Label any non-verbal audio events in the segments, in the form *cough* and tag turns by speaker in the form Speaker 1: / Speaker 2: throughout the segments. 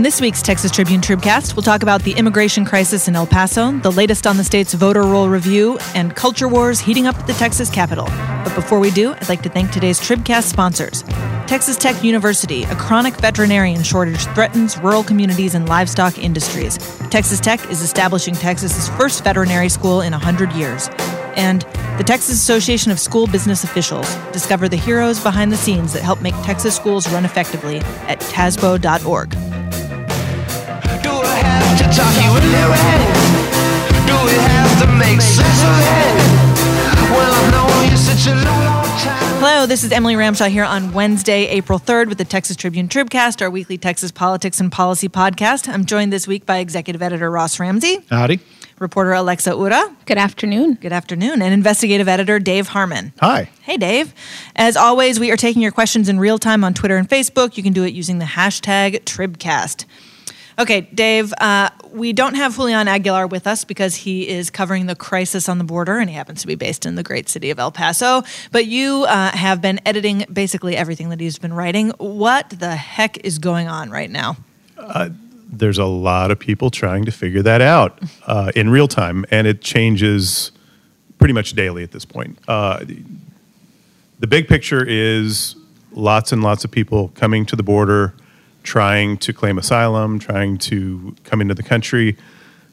Speaker 1: On this week's Texas Tribune Tribcast, we'll talk about the immigration crisis in El Paso, the latest on the state's voter roll review, and culture wars heating up at the Texas Capitol. But before we do, I'd like to thank today's Tribcast sponsors. Texas Tech University, a chronic veterinarian shortage threatens rural communities and livestock industries. Texas Tech is establishing Texas's first veterinary school in 100 years. And the Texas Association of School Business Officials. Discover the heroes behind the scenes that help make Texas schools run effectively at tasbo.org.
Speaker 2: Do I have to talk you into it? Eh? Do we have to make sense of it? Well, I've known you such a long, long time.
Speaker 1: Hello, this is Emily Ramshaw here on Wednesday, April 3rd with the Texas Tribune Tribcast, our weekly Texas politics and policy podcast. I'm joined this week by executive editor Ross Ramsey,
Speaker 3: Howdy.
Speaker 1: reporter Alexa Ura,
Speaker 4: Good afternoon.
Speaker 1: good afternoon, and investigative editor Dave Harmon.
Speaker 3: Hi.
Speaker 1: Hey, Dave. As always, we are taking your questions in real time on Twitter and Facebook. You can do it using the hashtag Tribcast. Okay, Dave, uh, we don't have Julian Aguilar with us because he is covering the crisis on the border and he happens to be based in the great city of El Paso. But you uh, have been editing basically everything that he's been writing. What the heck is going on right now?
Speaker 5: there's a lot of people trying to figure that out uh, in real time, and it changes pretty much daily at this point. Uh, the big picture is lots and lots of people coming to the border, trying to claim asylum, trying to come into the country.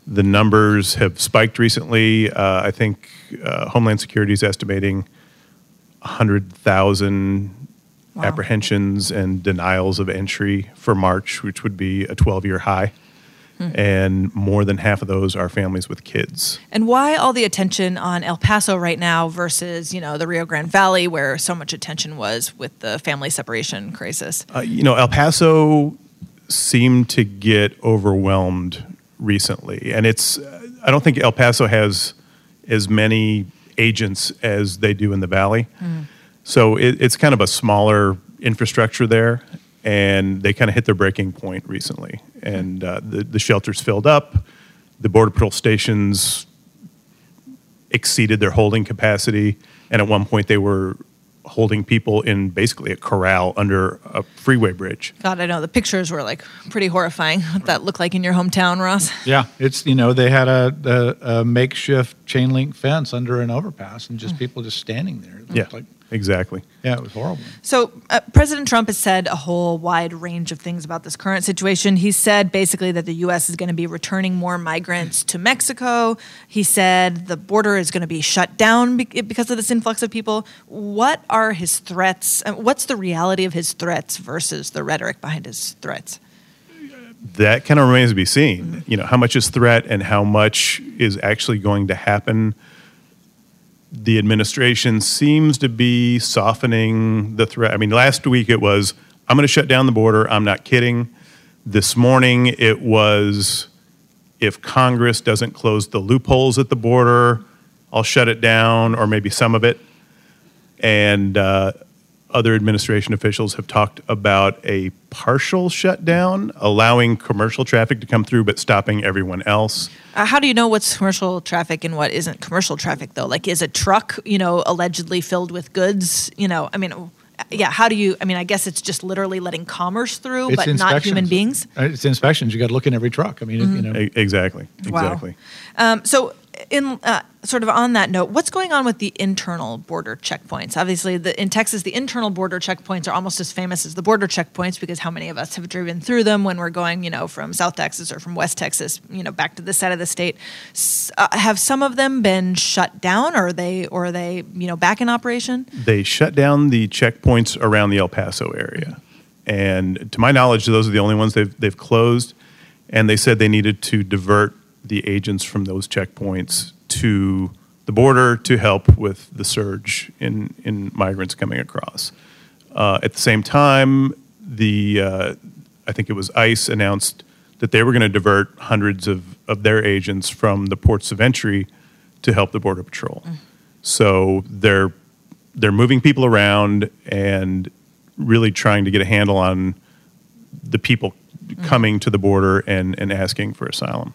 Speaker 5: The numbers have spiked recently. Uh, I think uh, Homeland Security is estimating 100,000
Speaker 1: Wow.
Speaker 5: apprehensions and denials of entry for March, which would be a 12 year high. And more than half of those are families with kids.
Speaker 1: And why all the attention on El Paso right now versus, you know, the Rio Grande Valley where so much attention was with the family separation crisis?
Speaker 5: Uh, you know, El Paso seemed to get overwhelmed recently. And it's, I don't think El Paso has as many agents as they do in the valley. So it, it's kind of a smaller infrastructure there. And they kind of hit their breaking point recently. And uh, the, the shelters filled up, the Border Patrol stations exceeded their holding capacity. And at one point, they were holding people in basically a corral under a freeway bridge.
Speaker 1: God, I know the pictures were like pretty horrifying. What that looked like in your hometown, Ross.
Speaker 3: Yeah, it's you know they had a, a, a makeshift chain link fence under an overpass and just people just standing there. It
Speaker 5: Yeah,
Speaker 3: like
Speaker 5: exactly.
Speaker 3: yeah, it was horrible.
Speaker 1: So, uh, President Trump has said a whole wide range of things about this current situation. He said basically that the U.S. is going to be returning more migrants to Mexico. He said the border is going to be shut down be- because of this influx of people. What are his threats? uh, What's the reality of his threats versus the rhetoric behind his threats?
Speaker 5: That kind of remains to be seen. You know, how much is threat and how much is actually going to happen. The administration seems to be softening the threat. I mean, last week it was, I'm going to shut down the border. I'm not kidding. This morning it was, if Congress doesn't close the loopholes at the border, I'll shut it down, or maybe some of it. And uh, other administration officials have talked about a partial shutdown, allowing commercial traffic to come through, but stopping everyone else.
Speaker 1: Uh, how do you know what's commercial traffic and what isn't commercial traffic, though? Like, is a truck, you know, allegedly filled with goods? You know, I mean, yeah. How do you? I mean, I guess it's just literally letting commerce through, but not human beings.
Speaker 3: Uh, It's inspections. You got to look in every truck. I mean, you know,
Speaker 5: E- exactly.
Speaker 1: Wow.
Speaker 5: Exactly.
Speaker 1: Um, so, in uh, sort of on that note, what's going on with the internal border checkpoints? Obviously, the, in Texas, the internal border checkpoints are almost as famous as the border checkpoints because how many of us have driven through them when we're going, you know, from South Texas or from West Texas, you know, back to this side of the state? S- uh, have some of them been shut down, or are they, or are they, you know, back in operation?
Speaker 5: They shut down the checkpoints around the El Paso area. And to my knowledge, those are the only ones they've, they've closed. And they said they needed to divert the agents from those checkpoints to the border to help with the surge in, in migrants coming across. Uh, at the same time, the uh, I think it was ICE announced that they were going to divert hundreds of, of their agents from the ports of entry to help the border patrol. So they're they're moving people around and really trying to get a handle on the people coming to the border and, and asking for asylum.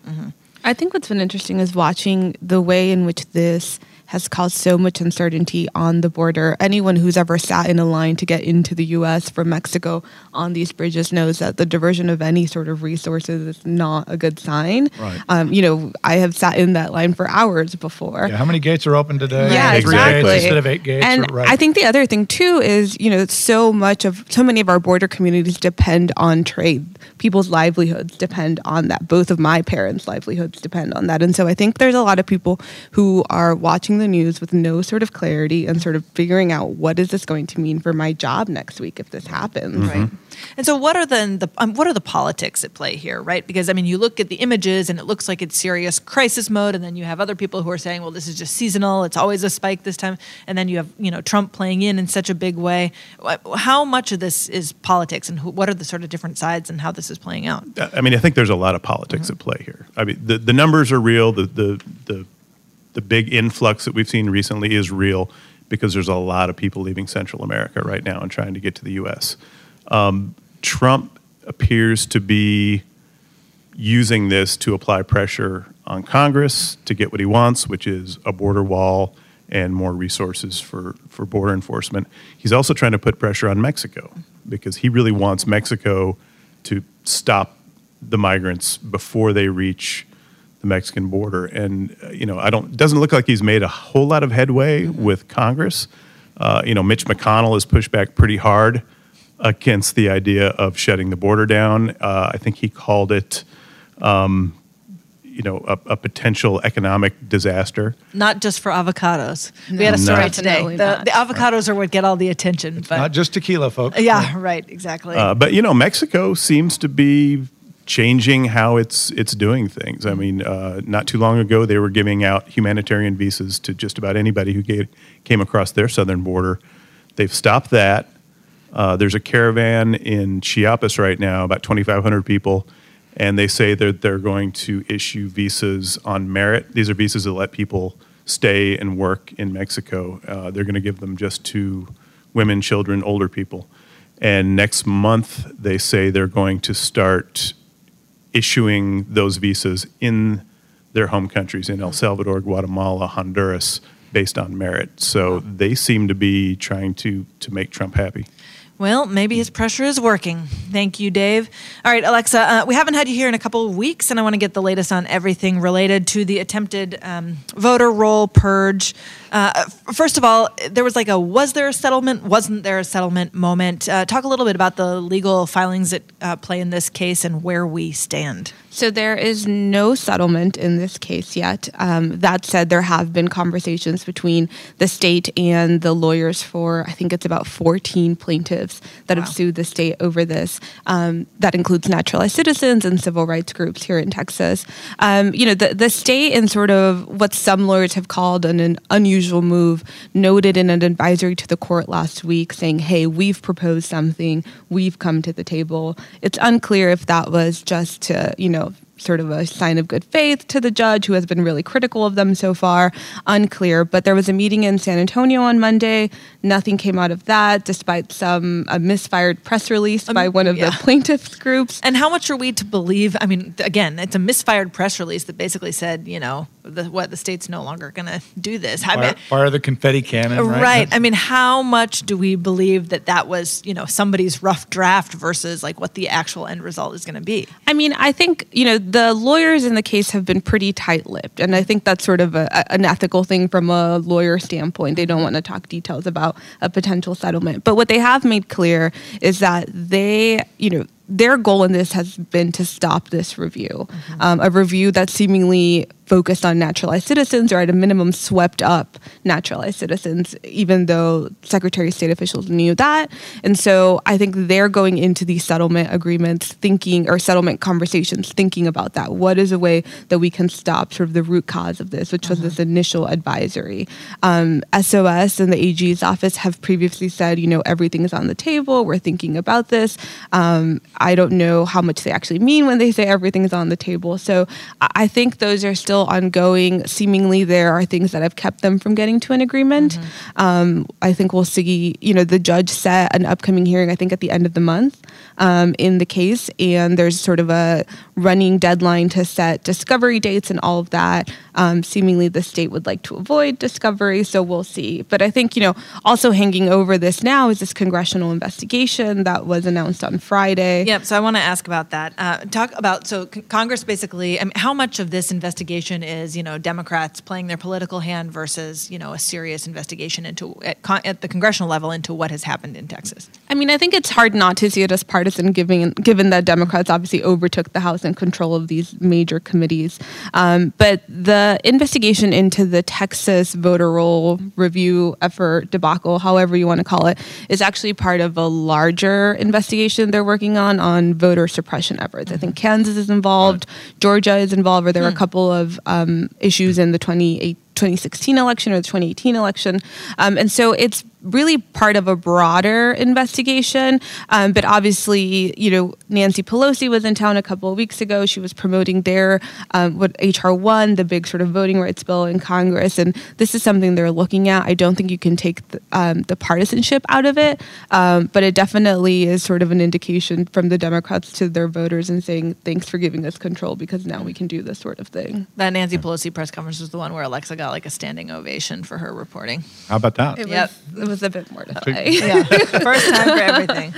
Speaker 4: I think what's been interesting is watching the way in which this has caused so much uncertainty on the border. Anyone who's ever sat in a line to get into the U.S. from Mexico on these bridges knows that the diversion of any sort of resources is not a good sign.
Speaker 3: Right.
Speaker 4: Um, you know, I have sat in that line for hours before.
Speaker 3: Yeah, how many gates are open today?
Speaker 4: Yeah,
Speaker 3: Three
Speaker 4: exactly.
Speaker 3: gates instead of eight gates.
Speaker 4: And
Speaker 3: right.
Speaker 4: I think the other thing too is, you know, so much of so many of our border communities depend on trade. People's livelihoods depend on that. Both of my parents' livelihoods depend on that. And so I think there's a lot of people who are watching the news with no sort of clarity and sort of figuring out what is this going to mean for my job next week if this happens.
Speaker 1: Right. And so, what are the, the um, what are the politics at play here, right? Because I mean, you look at the images and it looks like it's serious crisis mode, and then you have other people who are saying, "Well, this is just seasonal; it's always a spike this time." And then you have you know Trump playing in in such a big way. How much of this is politics, and who, what are the sort of different sides and how this is playing out?
Speaker 5: I mean, I think there's a lot of politics at play here. I mean, the, the numbers are real. The, the the the big influx that we've seen recently is real because there's a lot of people leaving Central America right now and trying to get to the U.S. Um, Trump appears to be using this to apply pressure on Congress to get what he wants, which is a border wall and more resources for, for border enforcement. He's also trying to put pressure on Mexico because he really wants Mexico to stop the migrants before they reach the Mexican border. And uh, you know, I don't. Doesn't look like he's made a whole lot of headway with Congress. Uh, you know, Mitch McConnell has pushed back pretty hard against the idea of shutting the border down. Uh, I think he called it, um, you know, a, a potential economic disaster.
Speaker 1: Not just for avocados. we had a story
Speaker 5: No.
Speaker 1: today.
Speaker 4: Definitely
Speaker 1: The, the avocados are what get all the attention. But
Speaker 3: Not just tequila, folks.
Speaker 1: yeah, right, exactly.
Speaker 5: Uh, but you know, Mexico seems to be changing how it's it's doing things. I mean, uh, not too long ago, they were giving out humanitarian visas to just about anybody who ga- came across their southern border. They've stopped that. Uh, there's a caravan in Chiapas right now, about 2,500 people, and they say that they're going to issue visas on merit. These are visas that let people stay and work in Mexico. Uh, they're going to give them just to women, children, older people. And next month, they say they're going to start issuing those visas in their home countries in El Salvador, Guatemala, Honduras, based on merit. So they seem to be trying to to make Trump happy.
Speaker 1: Well, maybe his pressure is working. Thank you, Dave. All right, Alexa, uh, we haven't had you here in a couple of weeks, and I want to get the latest on everything related to the attempted um, voter roll purge. Uh, first of all, there was like a was there a settlement, wasn't there a settlement moment. Uh, talk a little bit about the legal filings that uh, play in this case and where we stand.
Speaker 4: So there is no settlement in this case yet. Um, that said, there have been conversations between the state and the lawyers for I think it's about 14 plaintiffs that
Speaker 1: Wow.
Speaker 4: have sued the state over this. Um, that includes naturalized citizens and civil rights groups here in Texas. Um, you know, the the state in sort of what some lawyers have called an, an unusual move noted in an advisory to the court last week, saying, "Hey, we've proposed something. We've come to the table." It's unclear if that was just to you know sort of a sign of good faith to the judge who has been really critical of them so far. Unclear. But there was a meeting in San Antonio on Monday. Nothing came out of that, despite some a misfired press release by um, one of
Speaker 1: yeah.
Speaker 4: the plaintiffs groups.
Speaker 1: And how much are we to believe? I mean, again, it's a misfired press release that basically said, you know, the, what the state's no longer going to do this. I
Speaker 3: Fire,
Speaker 1: mean,
Speaker 3: fire the confetti cannon. Right.
Speaker 1: Right. I mean, how much do we believe that that was, you know, somebody's rough draft versus like what the actual end result is going to be?
Speaker 4: I mean, I think you know the lawyers in the case have been pretty tight-lipped, and I think that's sort of a, an ethical thing from a lawyer standpoint. They don't want to talk details about a potential settlement, but what they have made clear is that they, you know. Their goal in this has been to stop this review, um, a review that seemingly focused on naturalized citizens or at a minimum swept up naturalized citizens, even though Secretary of State officials knew that. And so I think they're going into these settlement agreements thinking, or settlement conversations thinking about that. What is a way that we can stop sort of the root cause of this, which was this initial advisory? Um, SOS and the AG's office have previously said, you know, everything is on the table. We're thinking about this. Um, I don't know how much they actually mean when they say everything is on the table. So I think those are still still ongoing. Seemingly, there are things that have kept them from getting to an agreement. Um, I think we'll see. You know, the judge set an upcoming hearing. I think at the end of the month um, in the case, and there's sort of a running deadline to set discovery dates and all of that. Um, seemingly, the state would like to avoid discovery, so we'll see. But I think you know, also hanging over this now is this congressional investigation that was announced on Friday.
Speaker 1: Yep. So I want to ask about that. Uh, talk about so Congress basically. I mean, how much of this investigation is you know Democrats playing their political hand versus you know a serious investigation into at, at the congressional level into what has happened in Texas?
Speaker 4: I mean, I think it's hard not to see it as partisan, given given that Democrats obviously overtook the House and control of these major committees. Um, but the investigation into the Texas voter roll review effort debacle, however you want to call it, is actually part of a larger investigation they're working on on voter suppression efforts. I think Kansas is involved, Georgia is involved, or there are a couple of um, issues in the 2018 2016 election or the 2018 election. Um, and so it's really part of a broader investigation. Um, but obviously, you know, Nancy Pelosi was in town a couple of weeks ago. She was promoting their um, what HR one, the big sort of voting rights bill in Congress, and this is something they're looking at. I don't think you can take the, um, the partisanship out of it, um, but it definitely is sort of an indication from the Democrats to their voters and saying thanks for giving us control because now we can do this sort of thing.
Speaker 1: That Nancy Pelosi press conference was the one where Alexa got like a standing ovation for her reporting.
Speaker 3: How about that?
Speaker 4: It
Speaker 1: Yep.
Speaker 4: was, it was a bit mortifying.
Speaker 1: Yeah, *laughs* first time for everything.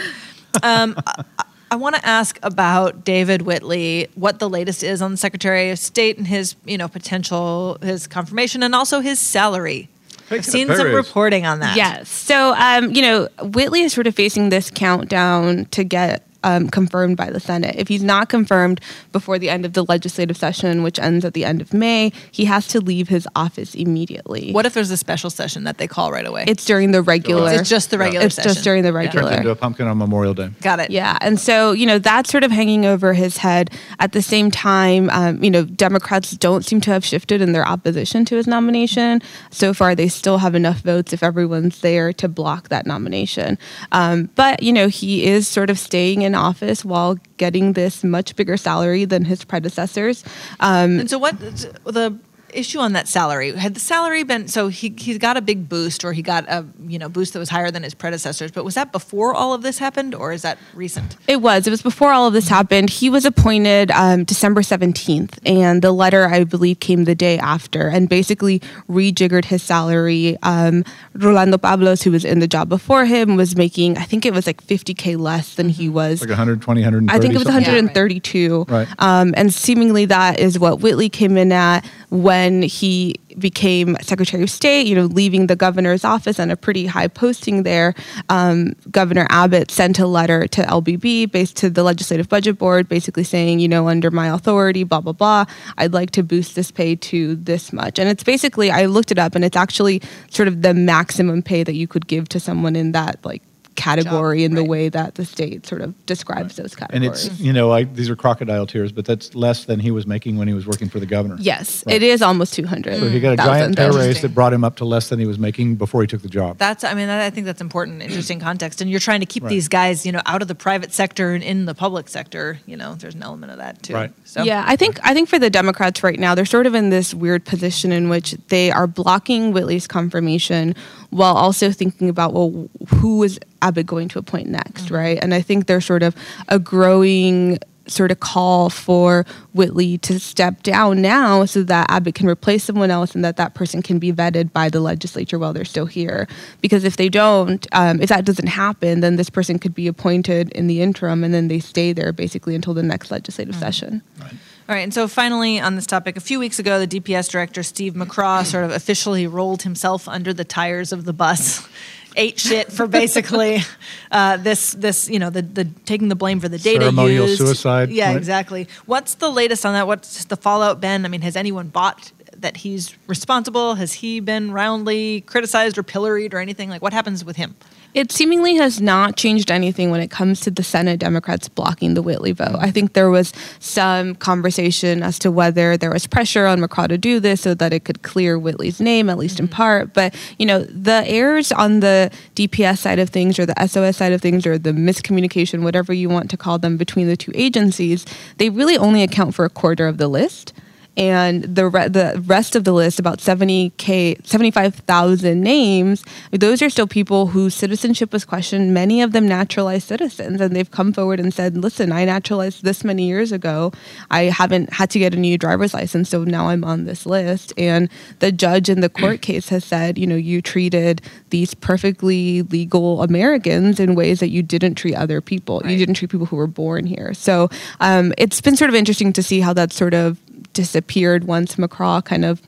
Speaker 1: Um, I, I want to ask about David Whitley, what the latest is on the Secretary of State and his, you know, potential, his confirmation, and also his salary. I've seen some reporting on that.
Speaker 4: Yes. So, um, you know, Whitley is sort of facing this countdown to get um, confirmed by the Senate. If he's not confirmed before the end of the legislative session, which ends at the end of May, he has to leave his office immediately.
Speaker 1: What if there's a special session that they call right away?
Speaker 4: It's during the regular.
Speaker 1: It's just the regular
Speaker 4: It's
Speaker 1: session.
Speaker 4: just during the
Speaker 1: Yeah.
Speaker 4: Regular.
Speaker 3: into a pumpkin on Memorial Day.
Speaker 1: Got it.
Speaker 4: Yeah, and so you know that's sort of hanging over his head. At the same time, um, you know Democrats don't seem to have shifted in their opposition to his nomination. So far, they still have enough votes if everyone's there to block that nomination. Um, but you know he is sort of staying in office while getting this much bigger salary than his predecessors. Um,
Speaker 1: And so, what the issue on that salary had the salary been so he he got a big boost or he got a you know boost that was higher than his predecessors but was that before all of this happened or is that recent
Speaker 4: It was. It was before all of this happened. He was appointed um, December 17th, and the letter, I believe, came the day after and basically rejiggered his salary. Um, Rolando Pablos, who was in the job before him, was making, I think it was like 50K less than he was.
Speaker 3: Like 120, 130.
Speaker 4: I think it was
Speaker 3: something?
Speaker 4: 132.
Speaker 3: Right.
Speaker 4: Um, and seemingly that is what Whitley came in at when he became Secretary of State, you know, leaving the governor's office and a pretty high posting there. Um, Governor Abbott sent a letter to LBB based to the Legislative Budget Board, basically saying, you know, under my authority, blah, blah, blah, I'd like to boost this pay to this much. And it's basically, I looked it up and it's actually sort of the maximum pay that you could give to someone in that like category in the
Speaker 1: right.
Speaker 4: way that the state sort of describes those categories.
Speaker 3: And it's, you know, I, these are crocodile tears, but that's less than he was making when he was working for the governor.
Speaker 4: Yes,
Speaker 3: Right.
Speaker 4: it is almost 200.
Speaker 3: So he got a giant pay raise that brought him up to less than he was making before he took the job.
Speaker 1: that's i mean i think that's important interesting context and you're trying to keep
Speaker 3: Right.
Speaker 1: these guys you know out of the private sector and in the public sector you know there's an element of that too
Speaker 3: Right.
Speaker 1: so
Speaker 4: Yeah, I think I think for the Democrats right now, they're sort of in this weird position in which they are blocking Whitley's confirmation while also thinking about well, who is Abbott going to appoint next, right? And I think there's sort of a growing sort of call for Whitley to step down now so that Abbott can replace someone else and that that person can be vetted by the legislature while they're still here. Because if they don't, um, if that doesn't happen, then this person could be appointed in the interim and then they stay there basically until the next legislative session. Right.
Speaker 1: All right, and so finally on this topic, a few weeks ago, the DPS director Steve McCraw sort of officially rolled himself under the tires of the bus, ate shit for basically *laughs* uh, this this you know the the taking the blame for the data
Speaker 3: Ceremonial
Speaker 1: used.
Speaker 3: suicide,
Speaker 1: Yeah,
Speaker 3: right?
Speaker 1: exactly. What's the latest on that? What's the fallout been? I mean, has anyone bought that he's responsible? Has he been roundly criticized or pilloried or anything? Like, what happens with him?
Speaker 4: It seemingly has not changed anything when it comes to the Senate Democrats blocking the Whitley vote. I think there was some conversation as to whether there was pressure on McCraw to do this so that it could clear Whitley's name, at least in mm-hmm. part. But, you know, the errors on the DPS side of things or the SOS side of things or the miscommunication, whatever you want to call them, between the two agencies, they really only account for a quarter of the list. And the re- the rest of the list, about seventy k, seventy five thousand names, those are still people whose citizenship was questioned. Many of them naturalized citizens, and they've come forward and said, "Listen, I naturalized this many years ago. I haven't had to get a new driver's license, so now I'm on this list." And the judge in the court *clears throat* case has said, "You know, you treated these perfectly legal Americans in ways that you didn't treat other people. You didn't treat people who were born here." So um, it's been sort of interesting to see how that sort of disappeared once McCraw kind of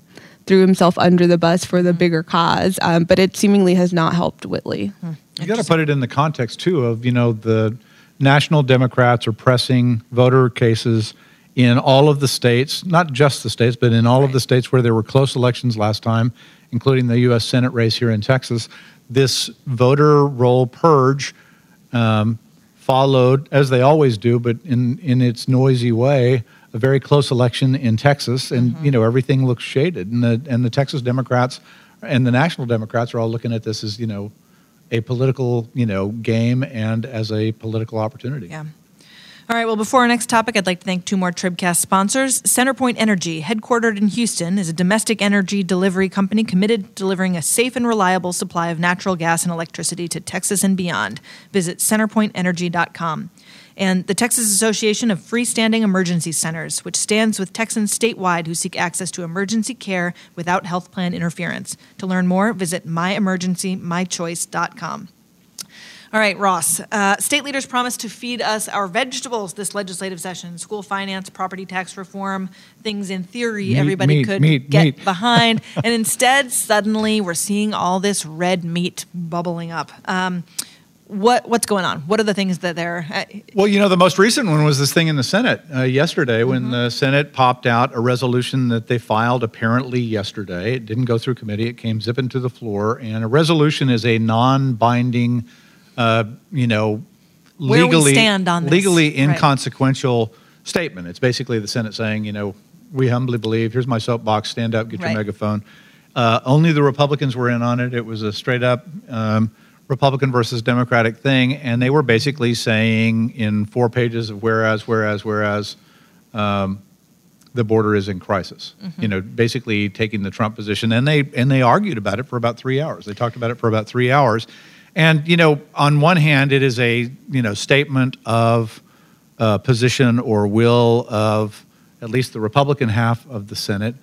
Speaker 4: threw himself under the bus for the bigger cause. Um, but it seemingly has not helped Whitley.
Speaker 3: You got to put it in the context too of you know the national Democrats are pressing voter cases in all of the states, not just the states, but in all of the states where there were close elections last time, including the U.S. Senate race here in Texas. This voter roll purge um, followed, as they always do, but in in its noisy way, a very close election in Texas, and mm-hmm. you know everything looks shaded, and the and the Texas Democrats and the national Democrats are all looking at this as you know a political you know game and as a political opportunity.
Speaker 1: Yeah. All right. Well, before our next topic, I'd like to thank two more Tribcast sponsors. Centerpoint Energy, headquartered in Houston, is a domestic energy delivery company committed to delivering a safe and reliable supply of natural gas and electricity to Texas and beyond. Visit centerpointenergy.com. And the Texas Association of Freestanding Emergency Centers, which stands with Texans statewide who seek access to emergency care without health plan interference. To learn more, visit myemergencymychoice.com. All right, Ross. Uh, state leaders promised to feed us our vegetables this legislative session. School finance, property tax reform, things in theory
Speaker 3: Meat,
Speaker 1: everybody
Speaker 3: meat,
Speaker 1: could
Speaker 3: meat,
Speaker 1: get behind. *laughs* and instead, suddenly, we're seeing all this red meat bubbling up. Um, what what's going on? What are the things that they're? Uh,
Speaker 3: Well, you know, the most recent one was this thing in the Senate uh, yesterday when
Speaker 1: Mm-hmm.
Speaker 3: the Senate popped out a resolution that they filed apparently yesterday. It didn't go through committee, it came zipping to the floor. And a resolution is a non binding, uh, you know,
Speaker 1: Where
Speaker 3: legally,
Speaker 1: stand on this.
Speaker 3: legally
Speaker 1: Right.
Speaker 3: inconsequential statement. It's basically the Senate saying, you know, we humbly believe, here's my soapbox, stand up, get
Speaker 1: Right.
Speaker 3: your megaphone. Uh, only the Republicans were in on it. It was a straight up um, Republican versus Democratic thing, and they were basically saying in four pages of whereas, whereas, whereas, um, the border is in crisis.
Speaker 1: Mm-hmm.
Speaker 3: You know, basically taking the Trump position, and they and they argued about it for about three hours. They talked about it for about three hours, and you know, on one hand, it is a you know statement of uh, position or will of at least the Republican half of the Senate.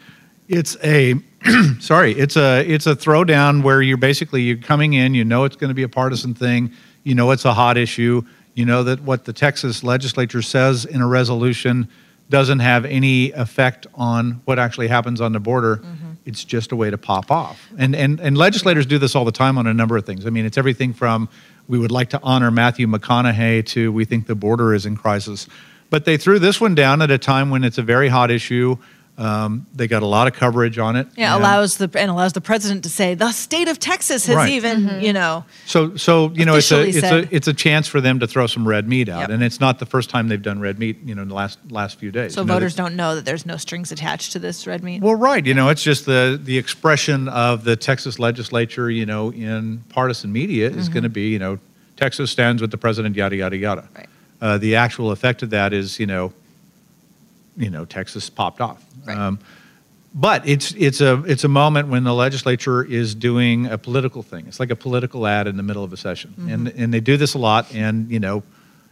Speaker 3: It's a *clears throat* sorry, it's a it's a throwdown where you're basically you're coming in, you know it's going to be a partisan thing, you know it's a hot issue, you know that what the Texas legislature says in a resolution doesn't have any effect on what actually happens on the border. Mm-hmm. It's just a way to pop off. And, and and legislators do this all the time on a number of things. I mean, it's everything from we would like to honor Matthew McConaughey to we think the border is in crisis. But they threw this one down at a time when it's a very hot issue. Um, they got a lot of coverage on it.
Speaker 1: yeah,
Speaker 3: And
Speaker 1: allows the and allows the president to say the state of Texas has
Speaker 3: Right.
Speaker 1: even you know
Speaker 3: So, so you know, it's a
Speaker 1: Officially
Speaker 3: it's
Speaker 1: said.
Speaker 3: a it's a chance for them to throw some red meat out,
Speaker 1: Yep.
Speaker 3: and it's not the first time they've done red meat. You know, in the last last few days.
Speaker 1: so
Speaker 3: You know,
Speaker 1: voters
Speaker 3: they-
Speaker 1: don't know that there's no strings attached to this red meat.
Speaker 3: Well, right. You know, it's just the the expression of the Texas legislature. You know, in partisan media is going to be, you know, Texas stands with the president. Yada yada yada.
Speaker 1: Right.
Speaker 3: Uh, the actual effect of that is, you know, you know, Texas popped off.
Speaker 1: Right.
Speaker 3: Um, but it's it's a it's a moment when the legislature is doing a political thing. It's like a political ad in the middle of a session, and and they do this a lot. And you know,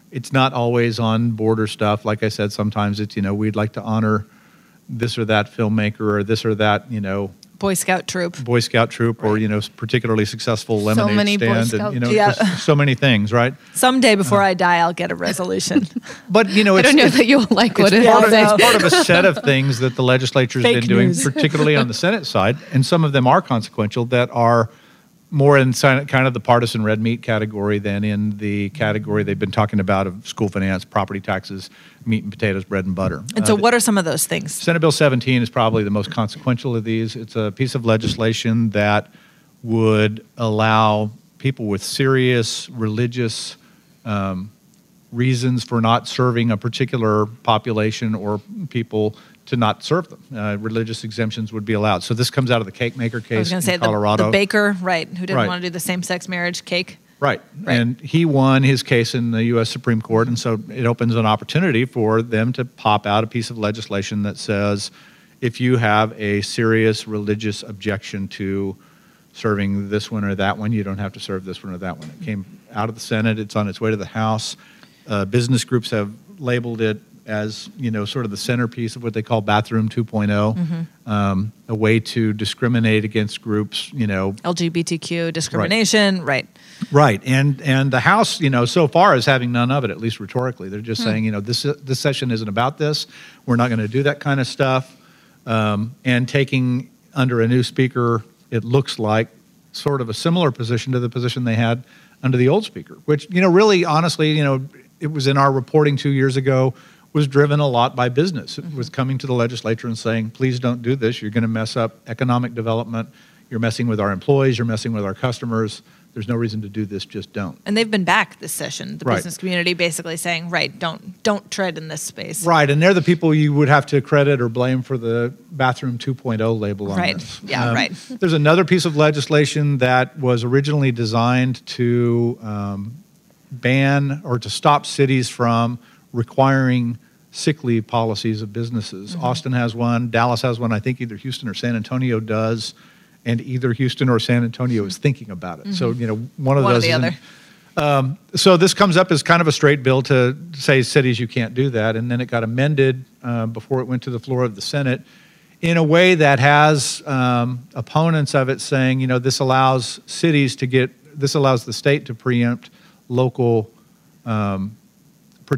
Speaker 3: it's not always on border stuff. Like I said, sometimes it's you know we'd like to honor this or that filmmaker or this or that you know
Speaker 1: Boy Scout troop.
Speaker 3: Boy Scout troop or you know particularly successful lemonade
Speaker 4: many Boy
Speaker 3: stand
Speaker 4: Scout
Speaker 3: and you know
Speaker 1: Yeah.
Speaker 3: so many things, right?
Speaker 1: Someday before uh. I die, I'll get a resolution. *laughs*
Speaker 3: But you know, *laughs*
Speaker 4: I
Speaker 3: it's,
Speaker 4: don't know that you'll like what it
Speaker 3: it's part, of, it's part of a set of *laughs* things that the legislature's
Speaker 1: Fake
Speaker 3: been doing,
Speaker 1: news.
Speaker 3: particularly on the Senate side, and some of them are consequential that are more in kind of the partisan red meat category than in the category they've been talking about of school finance, property taxes, meat and potatoes, bread and butter.
Speaker 1: And so,
Speaker 3: Uh,
Speaker 1: what are some of those things?
Speaker 3: Senate Bill 17 is probably the most consequential of these. It's a piece of legislation that would allow people with serious religious um, reasons for not serving a particular population or people to not serve them. Uh, religious exemptions would be allowed. So this comes out of the cake maker case
Speaker 1: I was
Speaker 3: in
Speaker 1: to say the,
Speaker 3: Colorado.
Speaker 1: the baker, right, who didn't
Speaker 3: Right.
Speaker 1: want to do the same-sex marriage cake.
Speaker 3: Right.
Speaker 1: Right.
Speaker 3: And he won his case in the U.S. Supreme Court. And so it opens an opportunity for them to pop out a piece of legislation that says if you have a serious religious objection to serving this one or that one, you don't have to serve this one or that one. It came out of the Senate. It's on its way to the House. Uh, business groups have labeled it as you know sort of the centerpiece of what they call bathroom 2.0, um, a way to discriminate against groups. You know,
Speaker 1: LGBTQ discrimination, right.
Speaker 3: Right, and and the House, you know, so far is having none of it, at least rhetorically. They're just saying, you know, this this session isn't about this. We're not going to do that kind of stuff. Um, and taking under a new speaker, it looks like sort of a similar position to the position they had under the old speaker, which you know, really, honestly, you know, it was in our reporting two years ago was driven a lot by business. It was coming to the legislature and saying, please don't do this. You're going to mess up economic development. You're messing with our employees. You're messing with our customers. There's no reason to do this. Just don't.
Speaker 1: And they've been back this session, the
Speaker 3: Right.
Speaker 1: business community basically saying, right, don't don't tread in this space.
Speaker 3: Right, and they're the people you would have to credit or blame for the bathroom 2.0 label on
Speaker 1: Right.
Speaker 3: this. Um,
Speaker 1: Yeah, right. *laughs*
Speaker 3: There's another piece of legislation that was originally designed to um, ban or to stop cities from requiring sick leave policies of businesses.
Speaker 1: Mm-hmm.
Speaker 3: Austin has one, Dallas has one, I think either Houston or San Antonio does, and either Houston or San Antonio is thinking about it. So, you know, one of
Speaker 1: Mm-hmm. One or
Speaker 3: those
Speaker 1: the
Speaker 3: is in-
Speaker 1: other.
Speaker 3: so this comes up as kind of a straight bill to say cities you can't do that, and then it got amended uh, before it went to the floor of the Senate in a way that has um, opponents of it saying, you know, this allows cities to get, this allows the state to preempt local um,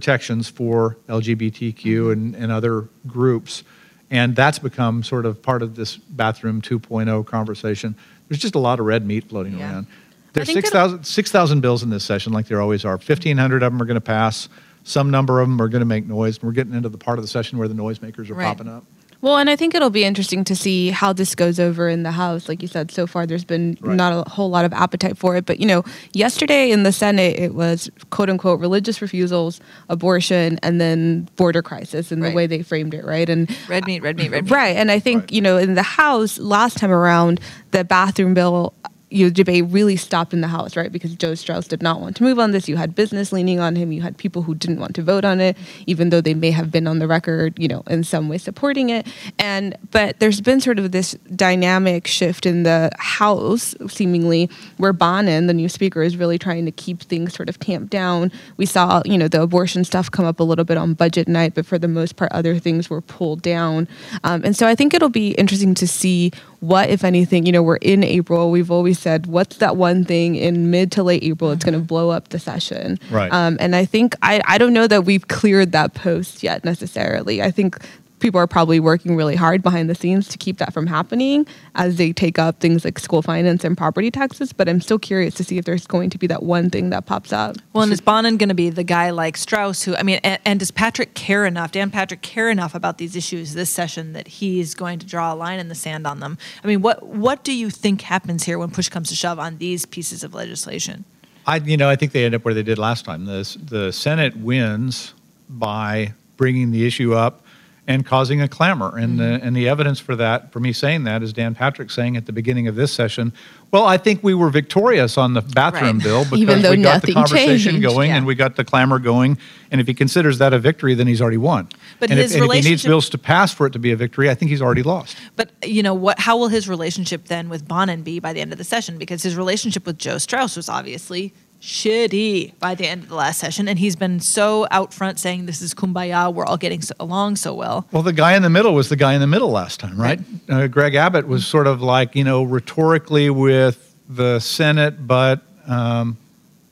Speaker 3: protections for LGBTQ and, and other groups. And that's become sort of part of this bathroom 2.0 conversation. There's just a lot of red meat floating
Speaker 1: Yeah.
Speaker 3: around. There's
Speaker 4: think
Speaker 3: 6,000 6,000 bills in this session, like there always are. 1,500 of them are going to pass. Some number of them are going to make noise. We're getting into the part of the session where the noisemakers are
Speaker 1: Right.
Speaker 3: popping up.
Speaker 4: Well, and I think it'll be interesting to see how this goes over in the House. Like you said, so far there's been
Speaker 3: Right.
Speaker 4: not a whole lot of appetite for it. But, you know, yesterday in the Senate, it was quote unquote religious refusals, abortion, and then border crisis and
Speaker 1: Right.
Speaker 4: the way they framed it, right? And
Speaker 1: Red meat, red meat, red meat.
Speaker 4: Right. And I think,
Speaker 3: Right.
Speaker 4: you know, in the House last time around, the bathroom bill you know, debate really stopped in the House, right? Because Joe Straus did not want to move on this. You had business leaning on him. You had people who didn't want to vote on it, even though they may have been on the record, you know, in some way supporting it. And but there's been sort of this dynamic shift in the House, seemingly, where Bonnen, the new speaker, is really trying to keep things sort of tamped down. We saw, you know, the abortion stuff come up a little bit on budget night, but for the most part, other things were pulled down. Um, and so I think it'll be interesting to see what, if anything, you know, we're in April. We've always said, what's that one thing in mid to late April? It's going to blow up the session.
Speaker 3: Right.
Speaker 4: Um, and I think, I, I don't know that we've cleared that post yet necessarily. I think people are probably working really hard behind the scenes to keep that from happening as they take up things like school finance and property taxes. But I'm still curious to see if there's going to be that one thing that pops up.
Speaker 1: Well, and is Bonnen going to be the guy like Straus who, I mean, and, and does Patrick care enough, Dan Patrick care enough about these issues this session that he's going to draw a line in the sand on them? I mean, what what do you think happens here when push comes to shove on these pieces of legislation?
Speaker 3: I, you know, I think they end up where they did last time. The, the Senate wins by bringing the issue up and causing a clamor. And, the, mm-hmm. and the evidence for that, for me saying that, is Dan Patrick saying at the beginning of this session, well, I think we were victorious on the bathroom
Speaker 1: Right.
Speaker 3: bill *laughs* because we got the conversation
Speaker 4: changed.
Speaker 3: going
Speaker 1: Yeah.
Speaker 3: and we got the clamor going. And if he considers that a victory, then he's already won.
Speaker 1: But
Speaker 3: and,
Speaker 1: his
Speaker 3: if, and if he needs bills to pass for it to be a victory, I think he's already lost.
Speaker 1: But you know what? How will his relationship then with Bonnen be by the end of the session? Because his relationship with Joe Straus was obviously shitty by the end of the last session, and he's been so out front saying this is kumbaya. We're all getting so, along so well.
Speaker 3: Well, the guy in the middle was the guy in the middle last time, right? Uh, Greg Abbott was sort of like, you know, rhetorically with the Senate, but um,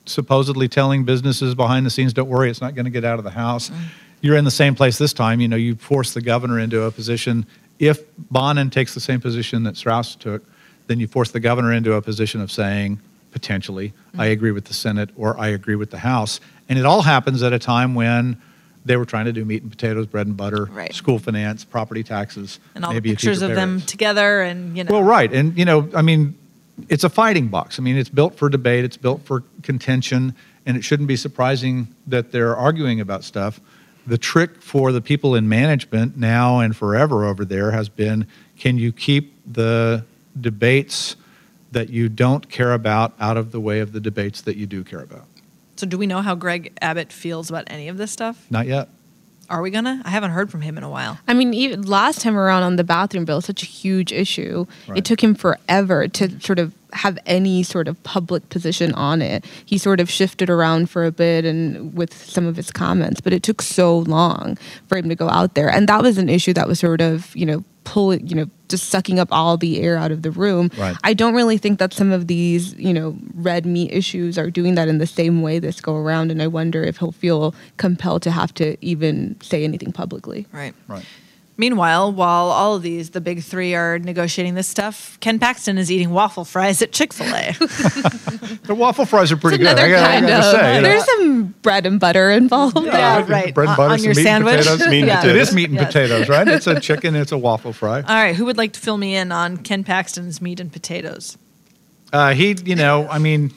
Speaker 3: supposedly telling businesses behind the scenes, don't worry, it's not going to get out of the House. You're in the same place this time. You know, you force the governor into a position. If Bonnen takes the same position that Straus took, then you force the governor into a position of saying, potentially, I mm-hmm. agree with the Senate or I agree with the House. And it all happens at a time when they were trying to do meat and potatoes, bread and butter,
Speaker 1: Right.
Speaker 3: school finance, property taxes,
Speaker 1: And all
Speaker 3: maybe
Speaker 1: the pictures of them together, and you know.
Speaker 3: Well, right, and you know, I mean, it's a fighting box. I mean, it's built for debate, it's built for contention, and it shouldn't be surprising that they're arguing about stuff. The trick for the people in management now and forever over there has been: can you keep the debates that you don't care about out of the way of the debates that you do care about?
Speaker 1: So, do we know how Greg Abbott feels about any of this stuff?
Speaker 3: Not yet.
Speaker 1: Are we gonna? I haven't heard from him in a while.
Speaker 4: I mean, even last time around on the bathroom bill, such a huge issue.
Speaker 3: Right.
Speaker 4: It took him forever to sort of have any sort of public position on it. He sort of shifted around for a bit and with some of his comments, but it took so long for him to go out there. And that was an issue that was sort of, you know, pulling, you know, just sucking up all the air out of the room.
Speaker 3: Right.
Speaker 4: I don't really think that some of these, you know, red meat issues are doing that in the same way this go around. And I wonder if he'll feel compelled to have to even say anything publicly.
Speaker 1: Right.
Speaker 3: Right.
Speaker 1: Meanwhile, while all of these, the big three, are negotiating this stuff, Ken Paxton is eating waffle fries at Chick Fil A. *laughs*
Speaker 3: The waffle fries are pretty good.
Speaker 4: Another
Speaker 3: I gotta, I
Speaker 4: kind
Speaker 3: gotta
Speaker 4: of.
Speaker 3: say, you know.
Speaker 4: there's some bread and butter involved.
Speaker 1: Yeah,
Speaker 3: Uh,
Speaker 1: right.
Speaker 3: Bread and butter,
Speaker 1: on
Speaker 3: some
Speaker 1: your
Speaker 3: meat and
Speaker 1: sandwich?
Speaker 3: potatoes.
Speaker 5: Meat and
Speaker 1: Yeah.
Speaker 3: It is meat and
Speaker 1: Yes.
Speaker 3: potatoes, right? It's a chicken. It's a waffle fry.
Speaker 1: All right, who would like to fill me in on Ken Paxton's meat and potatoes?
Speaker 3: Uh, he, you know, I mean,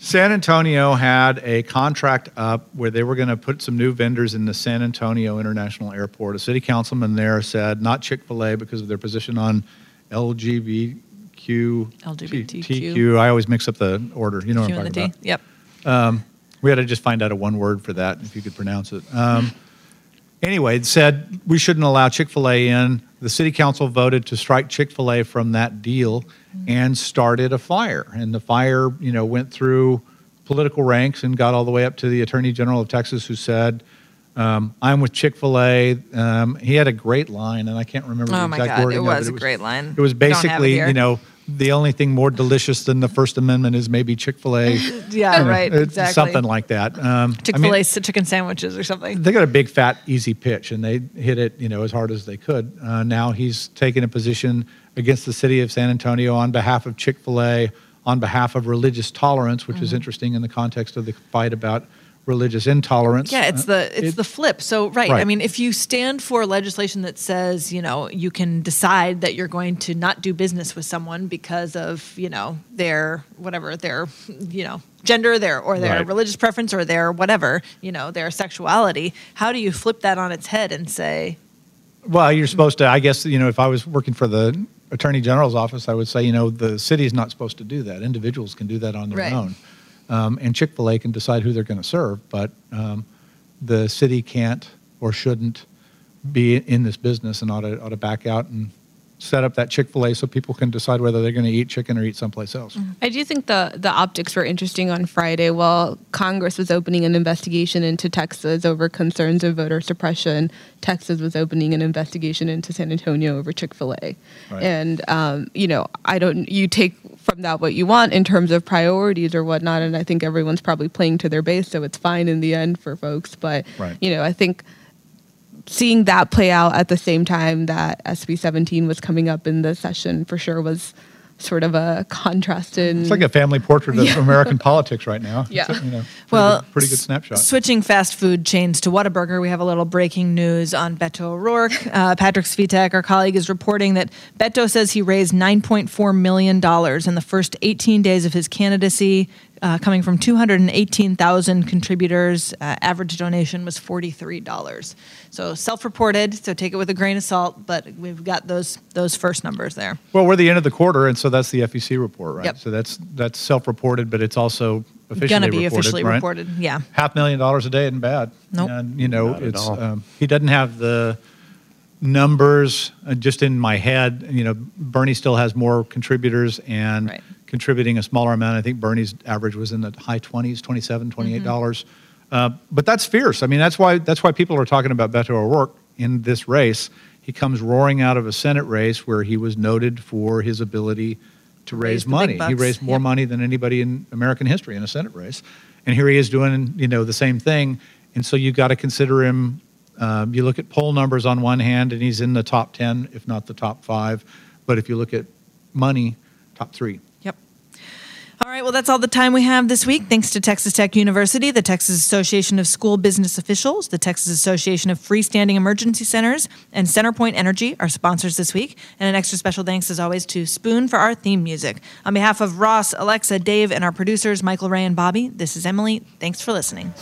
Speaker 3: San Antonio had a contract up where they were going to put some new vendors in the San Antonio International Airport. A city councilman there said not Chick Fil A because of their position on LGBTQ.
Speaker 1: LGBTQ.
Speaker 3: TQ. I always mix up the order. You know what
Speaker 1: Q
Speaker 3: I'm talking about.
Speaker 1: Yep.
Speaker 3: We had to just find out a one word for that if you could pronounce it. Um, anyway, it said we shouldn't allow Chick fil A in. The city council voted to strike Chick fil A from that deal and started a fire. And the fire, you know, went through political ranks and got all the way up to the attorney general of Texas who said, um, I'm with Chick fil A. Um, he had a great line, and I can't remember the
Speaker 1: Oh my
Speaker 3: exact
Speaker 1: God,
Speaker 3: wording
Speaker 1: it
Speaker 3: of
Speaker 1: was a great line.
Speaker 3: It was
Speaker 1: Don't it
Speaker 3: basically, you know, the only thing more delicious than the First Amendment is maybe Chick fil A. *laughs*
Speaker 1: Yeah, right. Exactly.
Speaker 3: Something like that. Um,
Speaker 1: Chick
Speaker 3: mean,
Speaker 1: Fil A chicken sandwiches or something.
Speaker 3: they got a big, fat, easy pitch, and they hit it, you know, as hard as they could. Uh, now he's taken a position against the city of San Antonio on behalf of Chick Fil A, on behalf of religious tolerance, which
Speaker 1: Mm-hmm.
Speaker 3: is interesting in the context of the fight about religious intolerance.
Speaker 1: Yeah, it's the it's
Speaker 3: it-
Speaker 1: the flip. So right,
Speaker 3: right, I
Speaker 1: mean, if you stand for legislation that says you know you can decide that you're going to not do business with someone because of you know their whatever their you know gender, their or their
Speaker 5: Right.
Speaker 1: religious preference or their whatever you know their sexuality, how do you flip that on its head and say
Speaker 3: Well, you're supposed to. I guess you know, if I was working for the attorney general's office, I would say, you know, the city's not supposed to do that. Individuals can do that on their
Speaker 1: Right.
Speaker 3: own, um, and Chick Fil A can decide who they're going to serve, but um, the city can't or shouldn't be in this business and ought to, ought to back out and set up that Chick Fil A so people can decide whether they're going to eat chicken or eat someplace else.
Speaker 4: I do think the the optics were interesting on Friday. While Congress was opening an investigation into Texas over concerns of voter suppression, Texas was opening an investigation into San Antonio over Chick Fil A.
Speaker 3: Right.
Speaker 4: And um, you know, I don't. You take from that what you want in terms of priorities or whatnot, and I think everyone's probably playing to their base, so it's fine in the end for folks. But
Speaker 3: Right.
Speaker 4: you know, I think seeing that play out at the same time that SB 17 was coming up in the session for sure was sort of a contrast in
Speaker 3: It's like a family portrait of *laughs*
Speaker 4: Yeah.
Speaker 3: American politics right now. It's
Speaker 4: Yeah.
Speaker 3: a, you know, pretty
Speaker 1: Well,
Speaker 3: good, pretty good
Speaker 1: s-
Speaker 3: snapshot.
Speaker 1: Switching fast food chains to Whataburger, we have a little breaking news on Beto O'Rourke. *laughs* Uh, Patrick Svitek, our colleague, is reporting that Beto says he raised $9.4 million in the first 18 days of his candidacy, uh, coming from 218,000 contributors. Uh, average donation was $43. So self-reported, so take it with a grain of salt, but we've got those those first numbers there.
Speaker 3: Well, we're the end of the quarter, and so that's the FEC report, right?
Speaker 1: Yep.
Speaker 3: So that's that's self-reported, but it's also officially
Speaker 1: Gonna be
Speaker 3: reported,
Speaker 1: officially
Speaker 3: right?
Speaker 1: reported, yeah.
Speaker 3: Half million dollars a day isn't bad.
Speaker 1: Nope.
Speaker 3: And you know,
Speaker 5: Not
Speaker 3: it's um, he doesn't have the numbers uh, just in my head. You know, Bernie still has more contributors and
Speaker 1: Right.
Speaker 3: Contributing a smaller amount. I think Bernie's average was in the high 20s, 27 28
Speaker 1: Mm-hmm.
Speaker 3: dollars. Uh, but that's fierce. I mean, that's why that's why people are talking about Beto O'Rourke in this race. He comes roaring out of a Senate race where he was noted for his ability to
Speaker 1: Raise
Speaker 3: raise money. He raised more
Speaker 1: Yep.
Speaker 3: money than anybody in American history in a Senate race, and here he is doing you know the same thing. And so you've got to consider him. Um, you look at poll numbers on one hand, and he's in the top ten, if not the top five. But if you look at money, top three.
Speaker 1: Right, well, that's all the time we have this week. Thanks to Texas Tech University, the Texas Association of School Business Officials, the Texas Association of Freestanding Emergency Centers, and Centerpoint Energy, our sponsors this week. And an extra special thanks, as always, to Spoon for our theme music. On behalf of Ross, Alexa, Dave, and our producers, Michael, Ray, and Bobby, this is Emily. Thanks for listening.